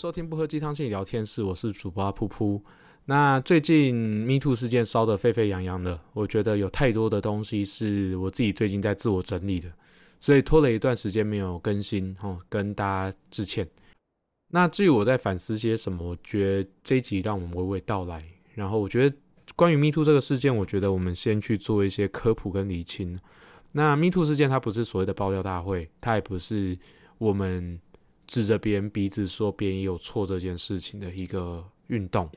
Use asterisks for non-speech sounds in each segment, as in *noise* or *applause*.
收听不喝鸡汤心理聊天室，我是主播噗噗。那最近 Me Too 事件烧得沸沸扬扬的，我觉得有太多的东西是我自己最近在自我整理的，所以拖了一段时间没有更新，哈，跟大家致歉。那至于我在反思些什么，我觉得这一集让我们娓娓道来。然后我觉得关于 Me Too 这个事件，我觉得我们先去做一些科普跟理清。那 Me Too 事件它不是所谓的爆料大会，它也不是我们。指着别人鼻子说别人有错这件事情的一个运动，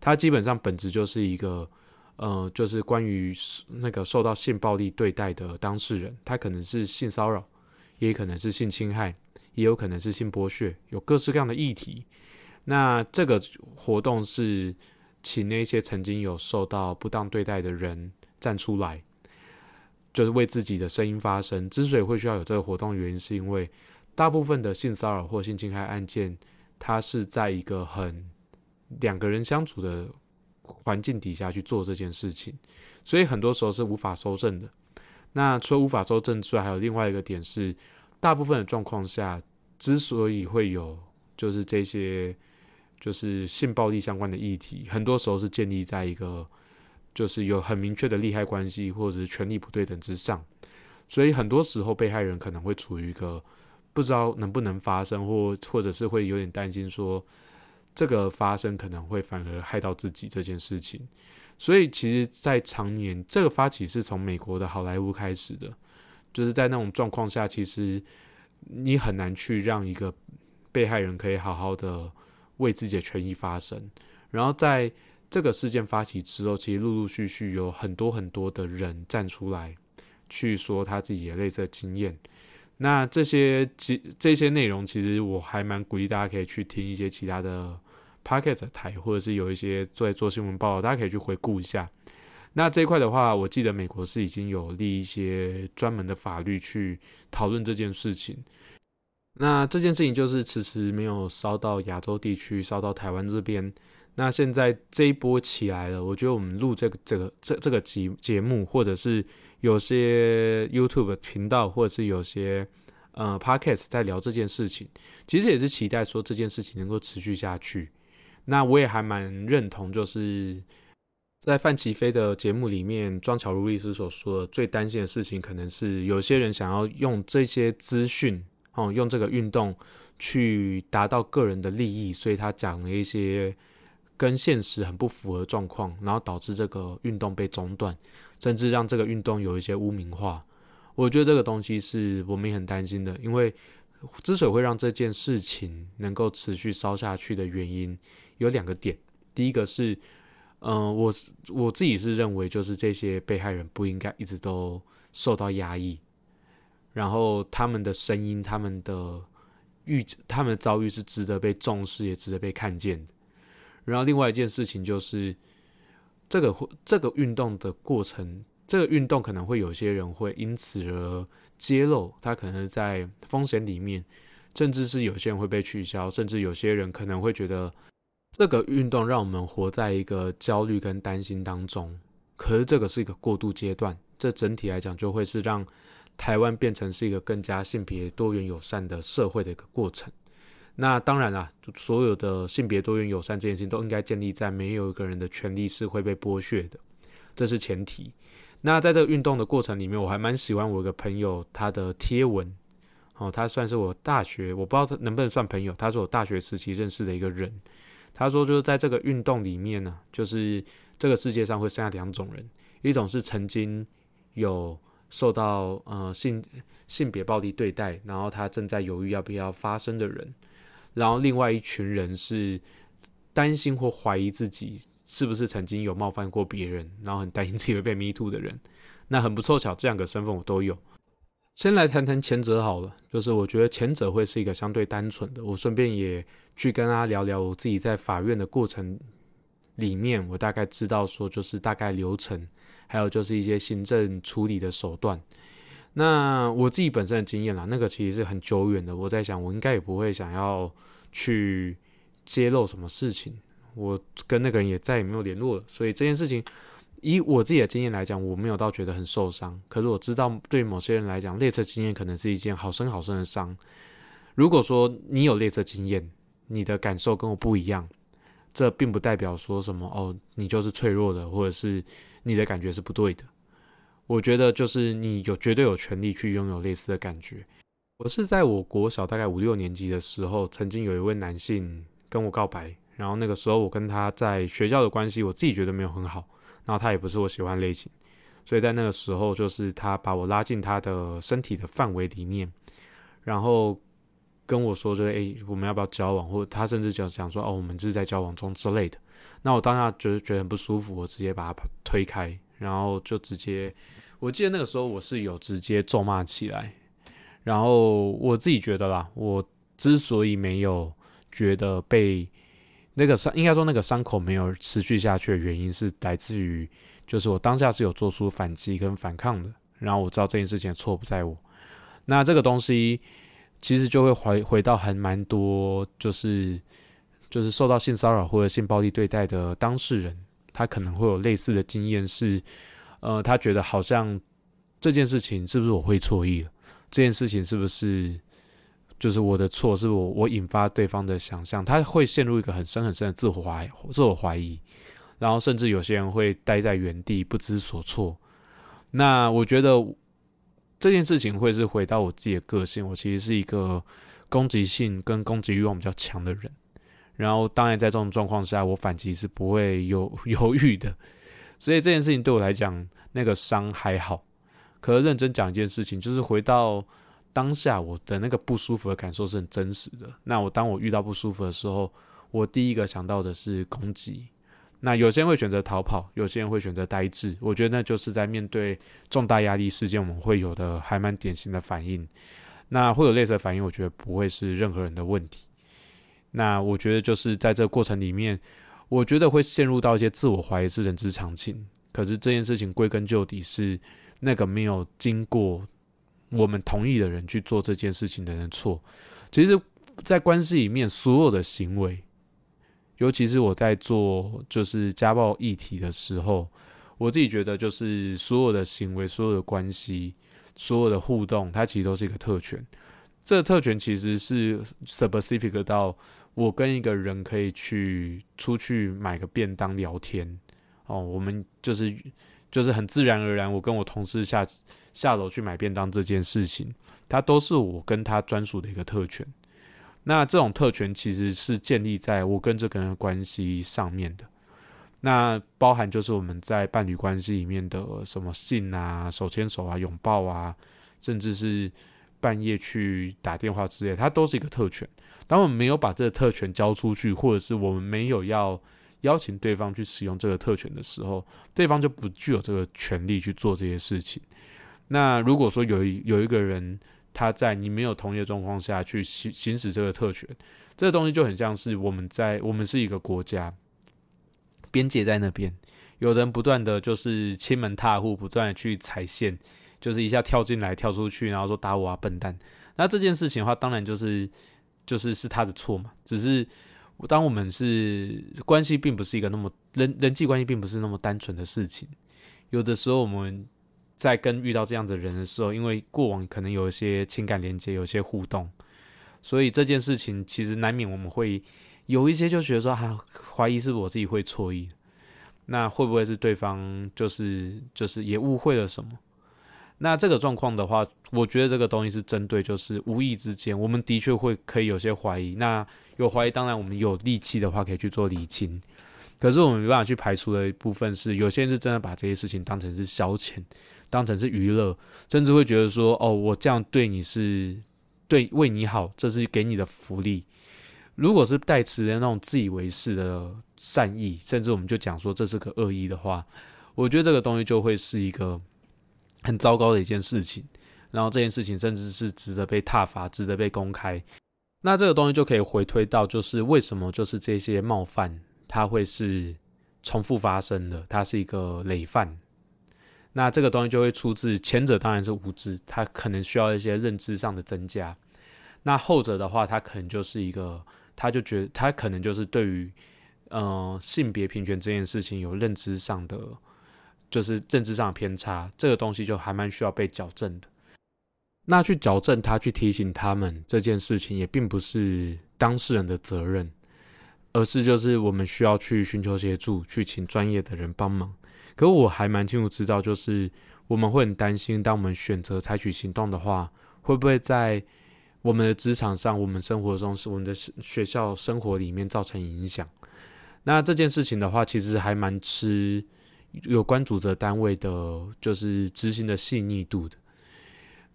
它基本上本质就是一个，呃，就是关于那个受到性暴力对待的当事人，他可能是性骚扰，也可能是性侵害，也有可能是性剥削，有各式各样的议题。那这个活动是请那些曾经有受到不当对待的人站出来，就是为自己的声音发声。之所以会需要有这个活动，原因是因为。大部分的性骚扰或性侵害案件，它是在一个很两个人相处的环境底下去做这件事情，所以很多时候是无法收证的。那除了无法收证之外，还有另外一个点是，大部分的状况下，之所以会有就是这些就是性暴力相关的议题，很多时候是建立在一个就是有很明确的利害关系或者是权力不对等之上，所以很多时候被害人可能会处于一个。不知道能不能发生，或或者是会有点担心，说这个发生可能会反而害到自己这件事情。所以，其实，在常年，这个发起是从美国的好莱坞开始的，就是在那种状况下，其实你很难去让一个被害人可以好好的为自己的权益发声。然后，在这个事件发起之后，其实陆陆续续有很多很多的人站出来，去说他自己的类似的经验。那这些其这些内容，其实我还蛮鼓励大家可以去听一些其他的 p o c k e t 台，或者是有一些在做新闻报道，大家可以去回顾一下。那这一块的话，我记得美国是已经有立一些专门的法律去讨论这件事情。那这件事情就是迟迟没有烧到亚洲地区，烧到台湾这边。那现在这一波起来了，我觉得我们录这个这个这这个节节目，或者是。有些 YouTube 频道或者是有些呃 Podcast 在聊这件事情，其实也是期待说这件事情能够持续下去。那我也还蛮认同，就是在范奇飞的节目里面，庄巧如律师所说的，最担心的事情可能是有些人想要用这些资讯哦，用这个运动去达到个人的利益，所以他讲了一些跟现实很不符合状况，然后导致这个运动被中断。甚至让这个运动有一些污名化，我觉得这个东西是我们也很担心的。因为之所以会让这件事情能够持续烧下去的原因有两个点。第一个是，嗯，我我自己是认为，就是这些被害人不应该一直都受到压抑，然后他们的声音、他们的遇、他们的遭遇是值得被重视，也值得被看见的。然后另外一件事情就是。这个会这个运动的过程，这个运动可能会有些人会因此而揭露，他可能在风险里面，甚至是有些人会被取消，甚至有些人可能会觉得这个运动让我们活在一个焦虑跟担心当中。可是这个是一个过渡阶段，这整体来讲就会是让台湾变成是一个更加性别多元友善的社会的一个过程。那当然啦，所有的性别多元友善这件事情都应该建立在没有一个人的权利是会被剥削的，这是前提。那在这个运动的过程里面，我还蛮喜欢我一个朋友他的贴文，哦，他算是我大学，我不知道他能不能算朋友，他是我大学时期认识的一个人。他说，就是在这个运动里面呢，就是这个世界上会剩下两种人，一种是曾经有受到呃性性别暴力对待，然后他正在犹豫要不要发声的人。然后另外一群人是担心或怀疑自己是不是曾经有冒犯过别人，然后很担心自己会被 *laughs* me too 的人。那很不凑巧，这两个身份我都有。先来谈谈前者好了，就是我觉得前者会是一个相对单纯的。我顺便也去跟他聊聊我自己在法院的过程里面，我大概知道说就是大概流程，还有就是一些行政处理的手段。那我自己本身的经验啦，那个其实是很久远的。我在想，我应该也不会想要去揭露什么事情。我跟那个人也再也没有联络了，所以这件事情，以我自己的经验来讲，我没有到觉得很受伤。可是我知道，对某些人来讲，列车经验可能是一件好深好深的伤。如果说你有列车经验，你的感受跟我不一样，这并不代表说什么哦，你就是脆弱的，或者是你的感觉是不对的。我觉得就是你有绝对有权利去拥有类似的感觉。我是在我国小大概五六年级的时候，曾经有一位男性跟我告白，然后那个时候我跟他在学校的关系，我自己觉得没有很好，然后他也不是我喜欢类型，所以在那个时候就是他把我拉进他的身体的范围里面，然后跟我说，就是诶，我们要不要交往？或者他甚至就讲说，哦，我们是在交往中之类的。那我当下觉得觉得很不舒服，我直接把他推开，然后就直接，我记得那个时候我是有直接咒骂起来。然后我自己觉得啦，我之所以没有觉得被那个伤，应该说那个伤口没有持续下去的原因，是来自于就是我当下是有做出反击跟反抗的。然后我知道这件事情错不在我。那这个东西其实就会回回到很蛮多，就是就是受到性骚扰或者性暴力对待的当事人，他可能会有类似的经验，是呃，他觉得好像这件事情是不是我会错意了。这件事情是不是就是我的错？是我我引发对方的想象，他会陷入一个很深很深的自我怀自我怀疑，然后甚至有些人会待在原地不知所措。那我觉得这件事情会是回到我自己的个性，我其实是一个攻击性跟攻击欲望比较强的人。然后当然在这种状况下，我反击是不会有犹豫的。所以这件事情对我来讲，那个伤还好。可是认真讲一件事情，就是回到当下，我的那个不舒服的感受是很真实的。那我当我遇到不舒服的时候，我第一个想到的是攻击。那有些人会选择逃跑，有些人会选择呆滞。我觉得那就是在面对重大压力事件，我们会有的还蛮典型的反应。那会有类似的反应，我觉得不会是任何人的问题。那我觉得就是在这个过程里面，我觉得会陷入到一些自我怀疑是人之常情。可是这件事情归根究底是。那个没有经过我们同意的人去做这件事情的人错，其实，在关系里面所有的行为，尤其是我在做就是家暴议题的时候，我自己觉得就是所有的行为、所有的关系、所有的互动，它其实都是一个特权。这个特权其实是 specific 到我跟一个人可以去出去买个便当聊天哦，我们就是。就是很自然而然，我跟我同事下下楼去买便当这件事情，它都是我跟他专属的一个特权。那这种特权其实是建立在我跟这个人关系上面的。那包含就是我们在伴侣关系里面的什么信啊、手牵手啊、拥抱啊，甚至是半夜去打电话之类，它都是一个特权。当我们没有把这个特权交出去，或者是我们没有要。邀请对方去使用这个特权的时候，对方就不具有这个权利去做这些事情。那如果说有一有一个人他在你没有同意的状况下去行行使这个特权，这个东西就很像是我们在我们是一个国家，边界在那边，有人不断的就是欺门踏户，不断的去踩线，就是一下跳进来跳出去，然后说打我啊笨蛋。那这件事情的话，当然就是就是是他的错嘛，只是。当我们是关系，并不是一个那么人人际关系，并不是那么单纯的事情。有的时候，我们在跟遇到这样的人的时候，因为过往可能有一些情感连接，有些互动，所以这件事情其实难免我们会有一些就觉得说，啊，怀疑是我自己会错意，那会不会是对方就是就是也误会了什么？那这个状况的话，我觉得这个东西是针对，就是无意之间，我们的确会可以有些怀疑。那有怀疑，当然我们有力气的话可以去做理清。可是我们没办法去排除的一部分是，有些人是真的把这些事情当成是消遣，当成是娱乐，甚至会觉得说：“哦，我这样对你是对为你好，这是给你的福利。”如果是带持的那种自以为是的善意，甚至我们就讲说这是个恶意的话，我觉得这个东西就会是一个很糟糕的一件事情。然后这件事情甚至是值得被挞伐，值得被公开。那这个东西就可以回推到，就是为什么就是这些冒犯，它会是重复发生的，它是一个累犯。那这个东西就会出自前者当然是无知，他可能需要一些认知上的增加。那后者的话，他可能就是一个，他就觉得他可能就是对于呃性别平权这件事情有认知上的，就是认知上的偏差，这个东西就还蛮需要被矫正的。那去矫正他，去提醒他们这件事情，也并不是当事人的责任，而是就是我们需要去寻求协助，去请专业的人帮忙。可我还蛮清楚知道，就是我们会很担心，当我们选择采取行动的话，会不会在我们的职场上、我们生活中、是我们的学校生活里面造成影响？那这件事情的话，其实还蛮吃有关主责单位的，就是执行的细腻度的。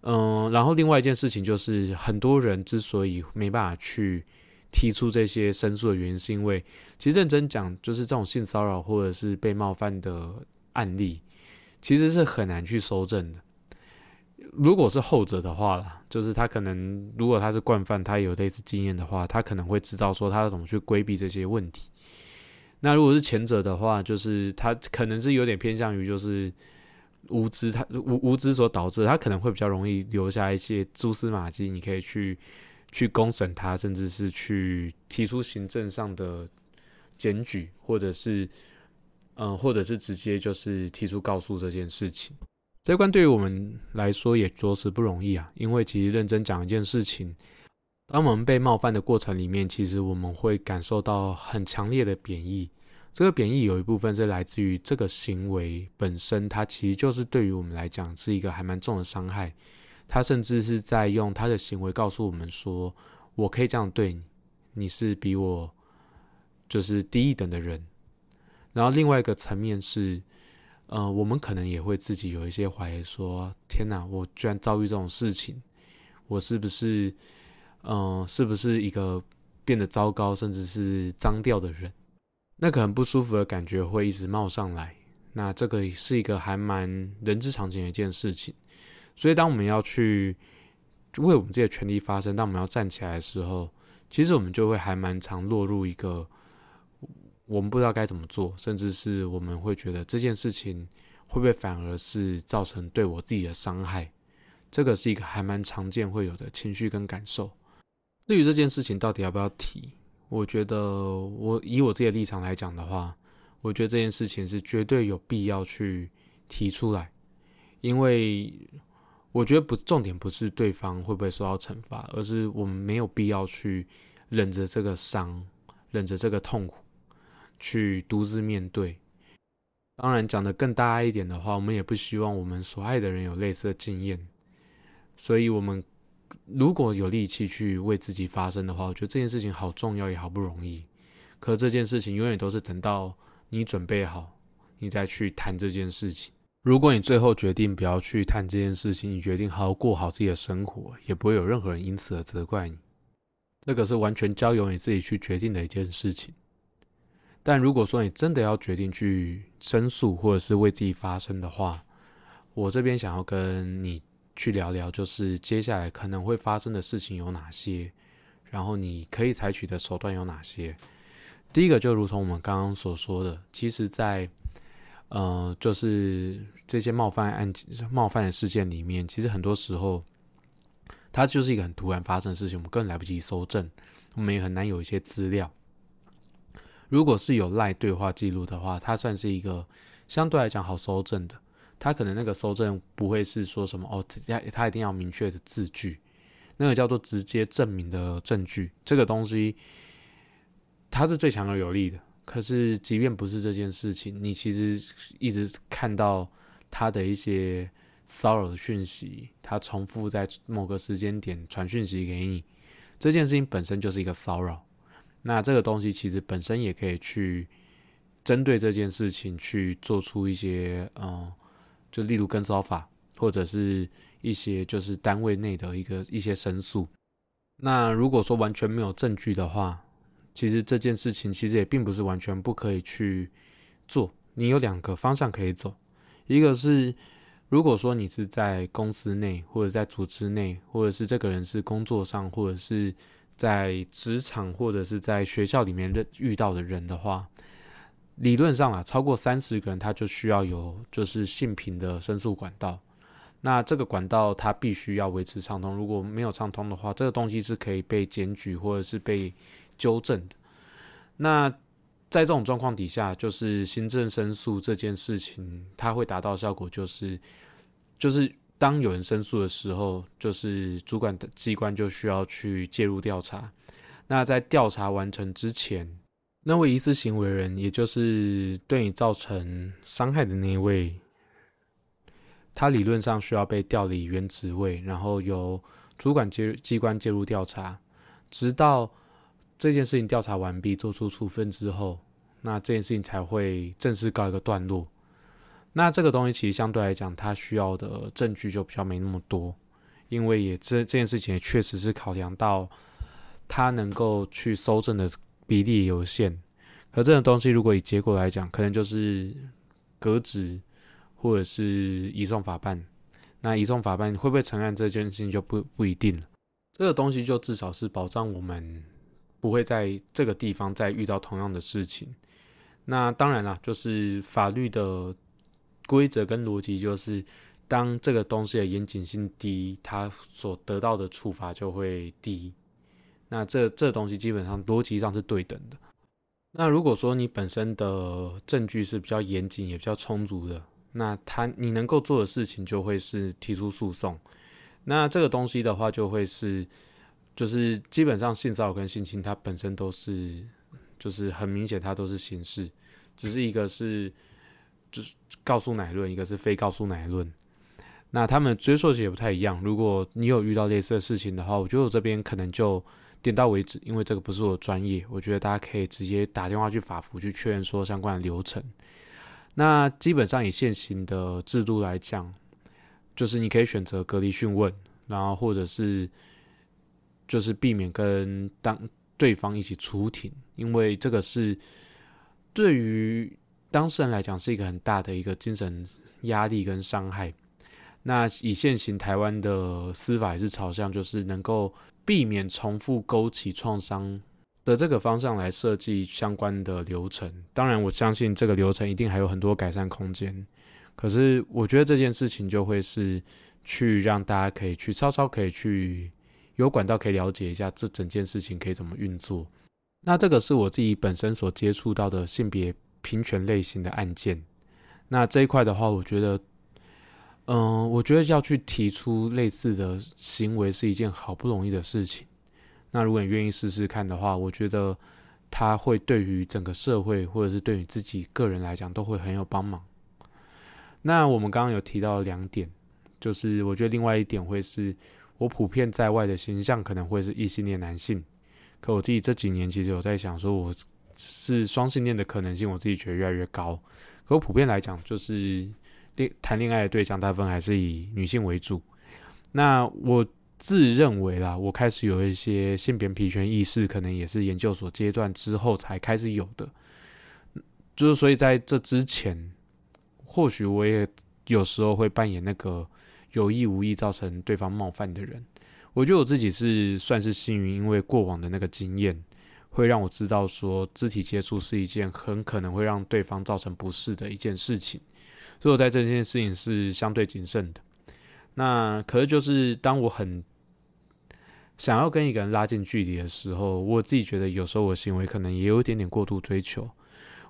嗯，然后另外一件事情就是，很多人之所以没办法去提出这些申诉的原因，是因为其实认真讲，就是这种性骚扰或者是被冒犯的案例，其实是很难去收证的。如果是后者的话啦，就是他可能如果他是惯犯，他有类似经验的话，他可能会知道说他怎么去规避这些问题。那如果是前者的话，就是他可能是有点偏向于就是。无知，他无无知所导致，他可能会比较容易留下一些蛛丝马迹，你可以去去公审他，甚至是去提出行政上的检举，或者是嗯，或者是直接就是提出告诉这件事情。这关对于我们来说也着实不容易啊，因为其实认真讲一件事情，当我们被冒犯的过程里面，其实我们会感受到很强烈的贬义。这个贬义有一部分是来自于这个行为本身，它其实就是对于我们来讲是一个还蛮重的伤害。他甚至是在用他的行为告诉我们说：“我可以这样对你，你是比我就是低一等的人。”然后另外一个层面是，呃，我们可能也会自己有一些怀疑，说：“天哪，我居然遭遇这种事情，我是不是，嗯，是不是一个变得糟糕，甚至是脏掉的人？”那个很不舒服的感觉会一直冒上来，那这个是一个还蛮人之常情的一件事情。所以，当我们要去为我们自己的权利发声，当我们要站起来的时候，其实我们就会还蛮常落入一个我们不知道该怎么做，甚至是我们会觉得这件事情会不会反而是造成对我自己的伤害。这个是一个还蛮常见会有的情绪跟感受。至于这件事情到底要不要提？我觉得，我以我自己的立场来讲的话，我觉得这件事情是绝对有必要去提出来，因为我觉得不重点不是对方会不会受到惩罚，而是我们没有必要去忍着这个伤，忍着这个痛苦，去独自面对。当然，讲的更大一点的话，我们也不希望我们所爱的人有类似的经验，所以我们。如果有力气去为自己发声的话，我觉得这件事情好重要也好不容易。可这件事情永远都是等到你准备好，你再去谈这件事情。如果你最后决定不要去谈这件事情，你决定好好过好自己的生活，也不会有任何人因此而责怪你。那个是完全交由你自己去决定的一件事情。但如果说你真的要决定去申诉或者是为自己发声的话，我这边想要跟你。去聊聊，就是接下来可能会发生的事情有哪些，然后你可以采取的手段有哪些。第一个就如同我们刚刚所说的，其实，在呃，就是这些冒犯案、冒犯的事件里面，其实很多时候，它就是一个很突然发生的事情，我们根本来不及搜证，我们也很难有一些资料。如果是有赖对话记录的话，它算是一个相对来讲好搜证的。他可能那个搜证不会是说什么哦，他他一定要明确的字句，那个叫做直接证明的证据，这个东西它是最强而有力的。可是即便不是这件事情，你其实一直看到他的一些骚扰的讯息，他重复在某个时间点传讯息给你，这件事情本身就是一个骚扰。那这个东西其实本身也可以去针对这件事情去做出一些嗯。就例如跟骚法，或者是一些就是单位内的一个一些申诉。那如果说完全没有证据的话，其实这件事情其实也并不是完全不可以去做。你有两个方向可以走，一个是如果说你是在公司内，或者在组织内，或者是这个人是工作上，或者是在职场，或者是在学校里面认遇到的人的话。理论上啊，超过三十个人，他就需要有就是性平的申诉管道。那这个管道它必须要维持畅通，如果没有畅通的话，这个东西是可以被检举或者是被纠正的。那在这种状况底下，就是行政申诉这件事情，它会达到效果，就是就是当有人申诉的时候，就是主管的机关就需要去介入调查。那在调查完成之前，那位疑似行为人，也就是对你造成伤害的那一位，他理论上需要被调离原职位，然后由主管介机关介入调查，直到这件事情调查完毕，做出处分之后，那这件事情才会正式告一个段落。那这个东西其实相对来讲，它需要的证据就比较没那么多，因为也这这件事情也确实是考量到他能够去搜证的比例有限。可这种东西如果以结果来讲，可能就是革职或者是移送法办。那移送法办会不会成案这件事情就不不一定了。这个东西就至少是保障我们不会在这个地方再遇到同样的事情。那当然了，就是法律的。规则跟逻辑就是，当这个东西的严谨性低，它所得到的处罚就会低。那这这东西基本上逻辑上是对等的。那如果说你本身的证据是比较严谨也比较充足的，那他你能够做的事情就会是提出诉讼。那这个东西的话，就会是就是基本上性骚扰跟性侵，它本身都是就是很明显，它都是刑事，只是一个是。就是告诉乃论，一个是非告诉乃论，那他们追溯起也不太一样。如果你有遇到类似的事情的话，我觉得我这边可能就点到为止，因为这个不是我的专业。我觉得大家可以直接打电话去法服去确认说相关的流程。那基本上以现行的制度来讲，就是你可以选择隔离讯问，然后或者是就是避免跟当对方一起出庭，因为这个是对于。当事人来讲是一个很大的一个精神压力跟伤害。那以现行台湾的司法也是朝向，就是能够避免重复勾起创伤的这个方向来设计相关的流程。当然，我相信这个流程一定还有很多改善空间。可是，我觉得这件事情就会是去让大家可以去稍稍可以去有管道可以了解一下这整件事情可以怎么运作。那这个是我自己本身所接触到的性别。平权类型的案件，那这一块的话，我觉得，嗯，我觉得要去提出类似的行为是一件好不容易的事情。那如果你愿意试试看的话，我觉得它会对于整个社会，或者是对你自己个人来讲，都会很有帮忙。那我们刚刚有提到两点，就是我觉得另外一点会是我普遍在外的形象可能会是异性恋男性，可我自己这几年其实有在想说，我。是双性恋的可能性，我自己觉得越来越高。可我普遍来讲，就是恋谈恋爱的对象大部分还是以女性为主。那我自认为啦，我开始有一些性别平权意识，可能也是研究所阶段之后才开始有的。就是所以在这之前，或许我也有时候会扮演那个有意无意造成对方冒犯的人。我觉得我自己是算是幸运，因为过往的那个经验。会让我知道说，肢体接触是一件很可能会让对方造成不适的一件事情，所以我在这件事情是相对谨慎的。那可是就是当我很想要跟一个人拉近距离的时候，我自己觉得有时候我行为可能也有一点点过度追求。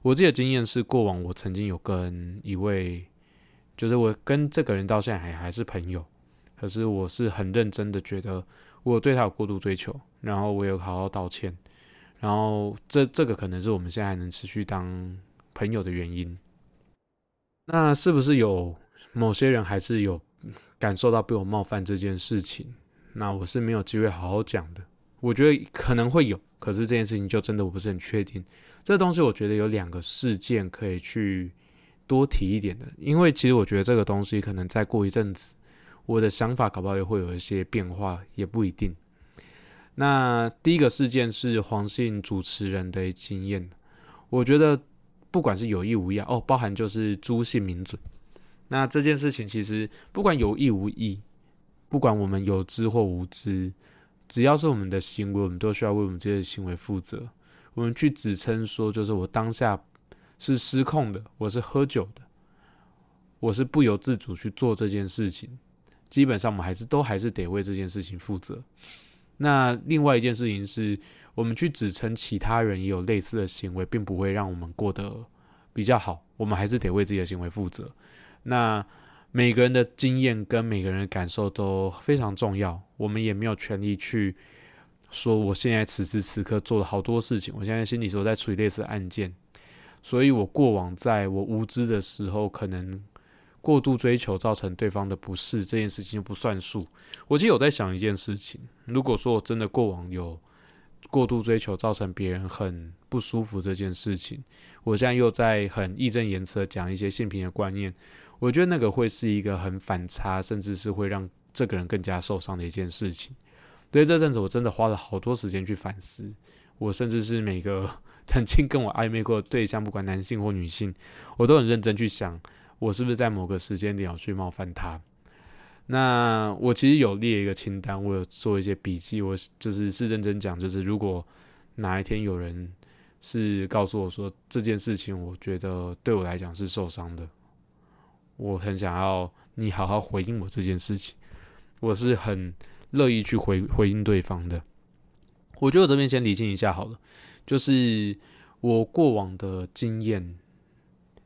我自己的经验是，过往我曾经有跟一位，就是我跟这个人到现在还还是朋友，可是我是很认真的觉得我对他有过度追求，然后我有好好道歉。然后，这这个可能是我们现在还能持续当朋友的原因。那是不是有某些人还是有感受到被我冒犯这件事情？那我是没有机会好好讲的。我觉得可能会有，可是这件事情就真的我不是很确定。这东西我觉得有两个事件可以去多提一点的，因为其实我觉得这个东西可能再过一阵子，我的想法搞不好也会有一些变化，也不一定。那第一个事件是黄姓主持人的经验，我觉得不管是有意无意啊，哦，包含就是朱姓名嘴。那这件事情其实不管有意无意，不管我们有知或无知，只要是我们的行为，我们都需要为我们这些行为负责。我们去指称说，就是我当下是失控的，我是喝酒的，我是不由自主去做这件事情，基本上我们还是都还是得为这件事情负责。那另外一件事情是，我们去指称其他人也有类似的行为，并不会让我们过得比较好。我们还是得为自己的行为负责。那每个人的经验跟每个人的感受都非常重要，我们也没有权利去说我现在此时此刻做了好多事情，我现在心里说在处理类似案件，所以我过往在我无知的时候，可能过度追求造成对方的不适，这件事情就不算数。我其实有在想一件事情，如果说我真的过往有过度追求造成别人很不舒服这件事情，我现在又在很义正言辞的讲一些性平的观念，我觉得那个会是一个很反差，甚至是会让这个人更加受伤的一件事情。所以这阵子我真的花了好多时间去反思，我甚至是每个曾经跟我暧昧过的对象，不管男性或女性，我都很认真去想，我是不是在某个时间点要去冒犯他。那我其实有列一个清单，我有做一些笔记，我就是是认真讲，就是如果哪一天有人是告诉我说这件事情，我觉得对我来讲是受伤的，我很想要你好好回应我这件事情，我是很。乐意去回回应对方的，我觉得我这边先理清一下好了，就是我过往的经验，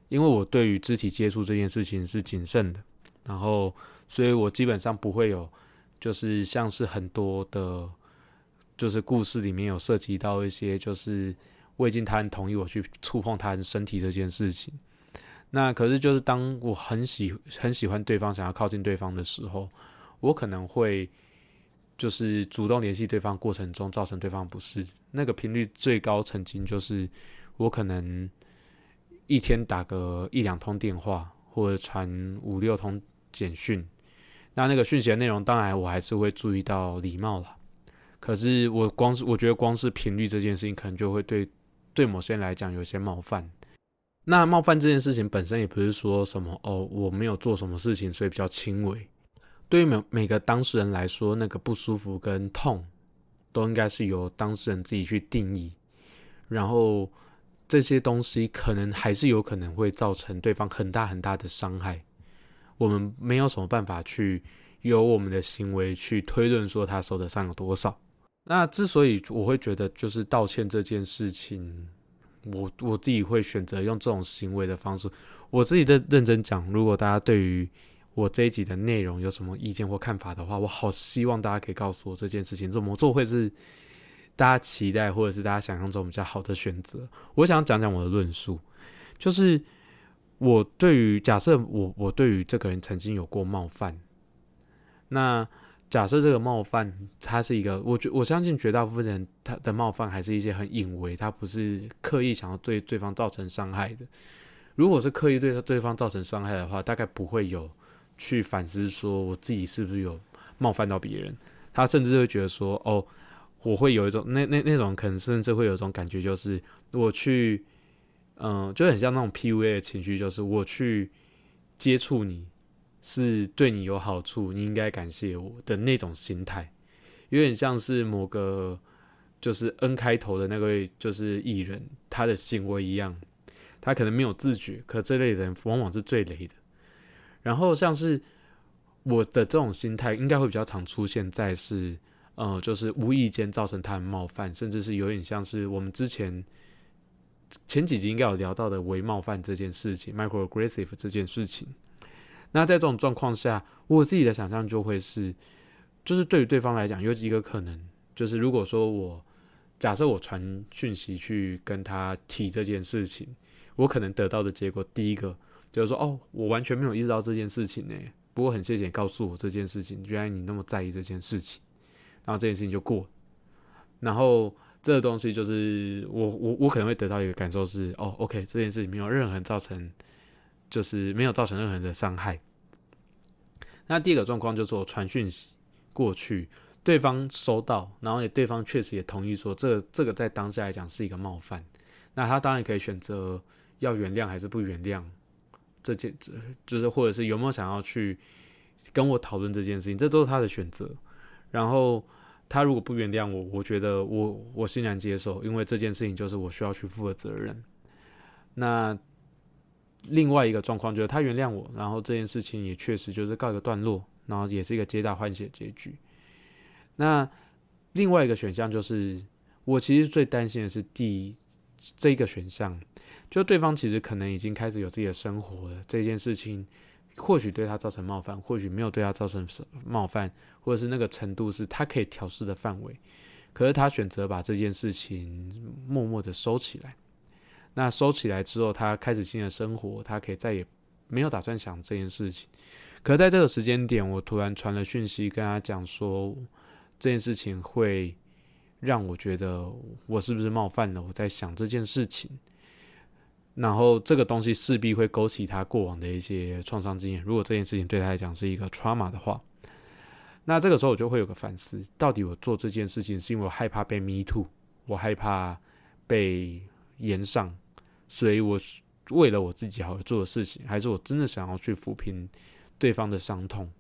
因为我对于肢体接触这件事情是谨慎的，然后所以我基本上不会有，就是像是很多的，就是故事里面有涉及到一些就是未经他人同意我去触碰他人身体这件事情，那可是就是当我很喜很喜欢对方，想要靠近对方的时候，我可能会。就是主动联系对方过程中造成对方不适，那个频率最高曾经就是我可能一天打个一两通电话，或者传五六通简讯。那那个讯息的内容，当然我还是会注意到礼貌了。可是我光是我觉得光是频率这件事情，可能就会对对某些人来讲有些冒犯。那冒犯这件事情本身也不是说什么哦，我没有做什么事情，所以比较轻微。对于每每个当事人来说，那个不舒服跟痛，都应该是由当事人自己去定义。然后这些东西可能还是有可能会造成对方很大很大的伤害。我们没有什么办法去由我们的行为去推论说他受的伤有多少。那之所以我会觉得就是道歉这件事情，我我自己会选择用这种行为的方式。我自己的认真讲，如果大家对于我这一集的内容有什么意见或看法的话，我好希望大家可以告诉我这件事情怎么做会是大家期待或者是大家想象中比较好的选择。我想讲讲我的论述，就是我对于假设我我对于这个人曾经有过冒犯，那假设这个冒犯他是一个，我觉我相信绝大部分人他的冒犯还是一些很隐微，他不是刻意想要对对方造成伤害的。如果是刻意对他对方造成伤害的话，大概不会有。去反思说我自己是不是有冒犯到别人，他甚至会觉得说哦，我会有一种那那那种可能甚至会有一种感觉，就是我去嗯，就很像那种 PUA 的情绪，就是我去接触你是对你有好处，你应该感谢我的那种心态，有点像是某个就是 N 开头的那个就是艺人他的行为一样，他可能没有自觉，可这类人往往是最雷的。然后像是我的这种心态，应该会比较常出现在是，呃，就是无意间造成他的冒犯，甚至是有点像是我们之前前几集应该有聊到的微冒犯这件事情，microaggressive 这件事情。那在这种状况下，我自己的想象就会是，就是对于对方来讲，有几个可能，就是如果说我假设我传讯息去跟他提这件事情，我可能得到的结果，第一个。就是说，哦，我完全没有意识到这件事情呢。不过很谢谢你告诉我这件事情，原来你那么在意这件事情。然后这件事情就过。然后这个东西就是我我我可能会得到一个感受是，哦，OK，这件事情没有任何造成，就是没有造成任何的伤害。那第二个状况就是我传讯息过去，对方收到，然后也对方确实也同意说，这这个在当下来讲是一个冒犯。那他当然可以选择要原谅还是不原谅。这件这就是或者是有没有想要去跟我讨论这件事情，这都是他的选择。然后他如果不原谅我，我觉得我我欣然接受，因为这件事情就是我需要去负的责任。那另外一个状况就是他原谅我，然后这件事情也确实就是告一个段落，然后也是一个皆大欢喜的结局。那另外一个选项就是我其实最担心的是第这个选项。就对方其实可能已经开始有自己的生活了，这件事情或许对他造成冒犯，或许没有对他造成冒犯，或者是那个程度是他可以调试的范围。可是他选择把这件事情默默的收起来。那收起来之后，他开始新的生活，他可以再也没有打算想这件事情。可是在这个时间点，我突然传了讯息跟他讲说，这件事情会让我觉得我是不是冒犯了？我在想这件事情。然后这个东西势必会勾起他过往的一些创伤经验。如果这件事情对他来讲是一个 trauma 的话，那这个时候我就会有个反思：到底我做这件事情是因为我害怕被 me too，我害怕被延上，所以我为了我自己好做的事情，还是我真的想要去抚平对方的伤痛？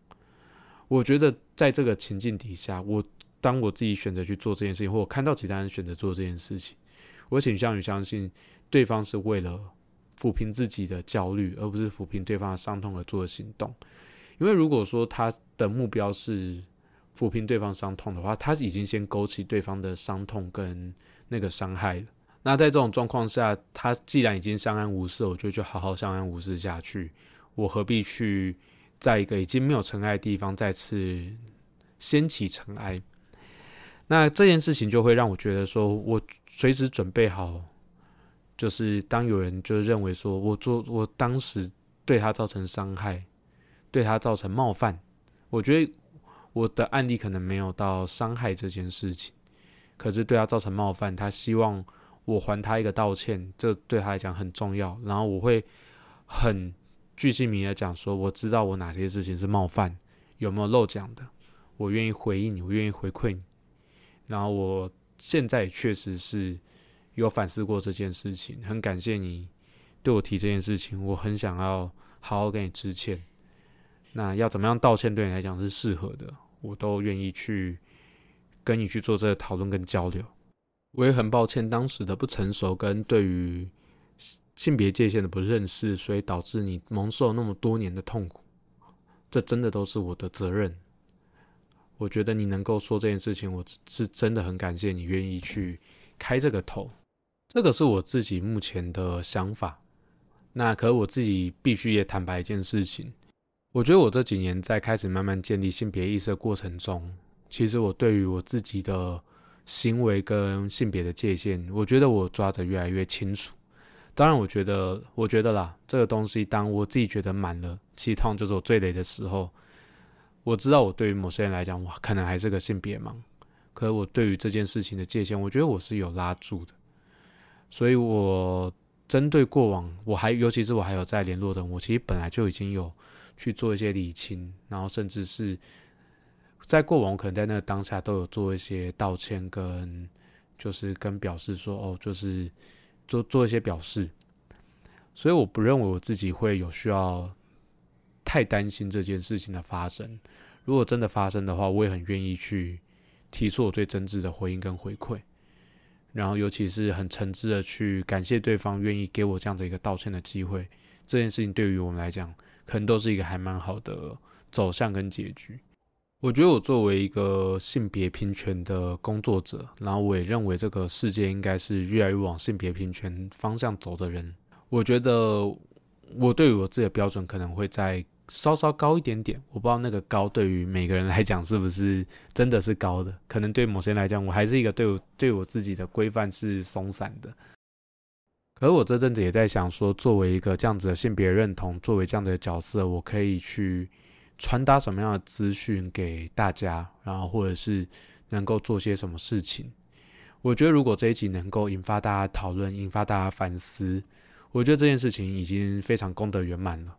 我觉得在这个情境底下，我当我自己选择去做这件事情，或我看到其他人选择做这件事情，我倾向于相信。对方是为了抚平自己的焦虑，而不是抚平对方的伤痛而做的行动。因为如果说他的目标是抚平对方伤痛的话，他已经先勾起对方的伤痛跟那个伤害了。那在这种状况下，他既然已经相安无事，我就就好好相安无事下去。我何必去在一个已经没有尘埃的地方再次掀起尘埃？那这件事情就会让我觉得说，我随时准备好。就是当有人就认为说我做我当时对他造成伤害，对他造成冒犯，我觉得我的案例可能没有到伤害这件事情，可是对他造成冒犯，他希望我还他一个道歉，这对他来讲很重要。然后我会很具细明的讲说，我知道我哪些事情是冒犯，有没有漏讲的，我愿意回应你，我愿意回馈你。然后我现在确实是。有反思过这件事情，很感谢你对我提这件事情，我很想要好好跟你致歉。那要怎么样道歉对你来讲是适合的，我都愿意去跟你去做这个讨论跟交流。我也很抱歉当时的不成熟跟对于性别界限的不认识，所以导致你蒙受那么多年的痛苦，这真的都是我的责任。我觉得你能够说这件事情，我是真的很感谢你愿意去开这个头。这个是我自己目前的想法，那可我自己必须也坦白一件事情，我觉得我这几年在开始慢慢建立性别意识的过程中，其实我对于我自己的行为跟性别的界限，我觉得我抓得越来越清楚。当然，我觉得，我觉得啦，这个东西当我自己觉得满了，其实痛就是我最累的时候。我知道我对于某些人来讲，我可能还是个性别盲，可是我对于这件事情的界限，我觉得我是有拉住的。所以，我针对过往，我还尤其是我还有在联络的，我其实本来就已经有去做一些理清，然后甚至是在过往可能在那个当下都有做一些道歉，跟就是跟表示说，哦，就是做做一些表示。所以，我不认为我自己会有需要太担心这件事情的发生。如果真的发生的话，我也很愿意去提出我最真挚的回应跟回馈。然后，尤其是很诚挚的去感谢对方愿意给我这样的一个道歉的机会，这件事情对于我们来讲，可能都是一个还蛮好的走向跟结局。我觉得我作为一个性别平权的工作者，然后我也认为这个世界应该是越来越往性别平权方向走的人。我觉得我对于我自己的标准可能会在。稍稍高一点点，我不知道那个高对于每个人来讲是不是真的是高的，可能对某些人来讲，我还是一个对我对我自己的规范是松散的。可是我这阵子也在想说，作为一个这样子的性别认同，作为这样的角色，我可以去传达什么样的资讯给大家，然后或者是能够做些什么事情。我觉得如果这一集能够引发大家讨论，引发大家反思，我觉得这件事情已经非常功德圆满了。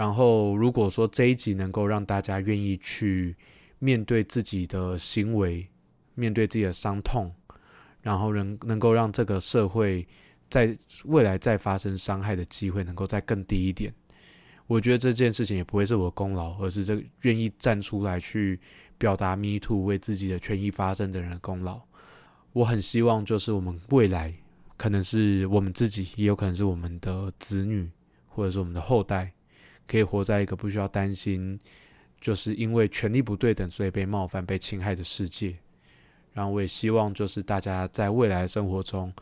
然后，如果说这一集能够让大家愿意去面对自己的行为，面对自己的伤痛，然后能能够让这个社会在未来再发生伤害的机会能够再更低一点，我觉得这件事情也不会是我的功劳，而是这愿意站出来去表达 “me too” 为自己的权益发声的人的功劳。我很希望，就是我们未来可能是我们自己，也有可能是我们的子女，或者是我们的后代。可以活在一个不需要担心，就是因为权力不对等，所以被冒犯、被侵害的世界。然后我也希望，就是大家在未来生活中，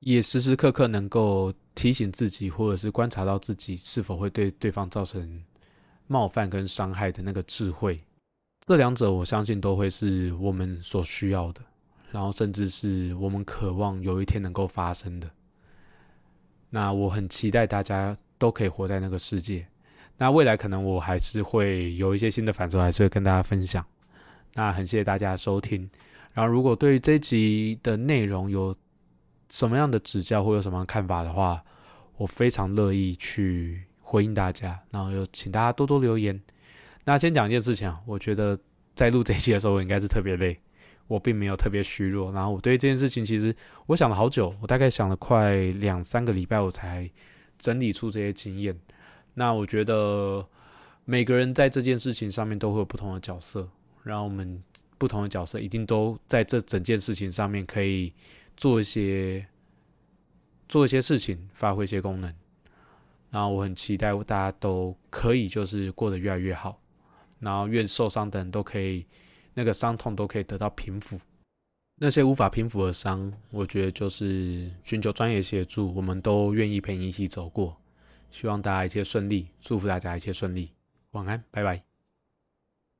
也时时刻刻能够提醒自己，或者是观察到自己是否会对对方造成冒犯跟伤害的那个智慧。这两者我相信都会是我们所需要的，然后甚至是我们渴望有一天能够发生的。那我很期待大家都可以活在那个世界。那未来可能我还是会有一些新的反思，还是会跟大家分享。那很谢谢大家收听。然后如果对于这集的内容有什么样的指教或有什么看法的话，我非常乐意去回应大家。然后有请大家多多留言。那先讲一件事情啊，我觉得在录这期的时候，我应该是特别累，*laughs* 我并没有特别虚弱。然后我对这件事情，其实我想了好久，我大概想了快两三个礼拜，我才整理出这些经验。那我觉得每个人在这件事情上面都会有不同的角色，然后我们不同的角色一定都在这整件事情上面可以做一些做一些事情，发挥一些功能。然后我很期待大家都可以就是过得越来越好。然后，愿受伤的人都可以，那个伤痛都可以得到平复。那些无法平复的伤，我觉得就是寻求专业协助，我们都愿意陪你一起走过。希望大家一切顺利，祝福大家一切顺利。晚安，拜拜。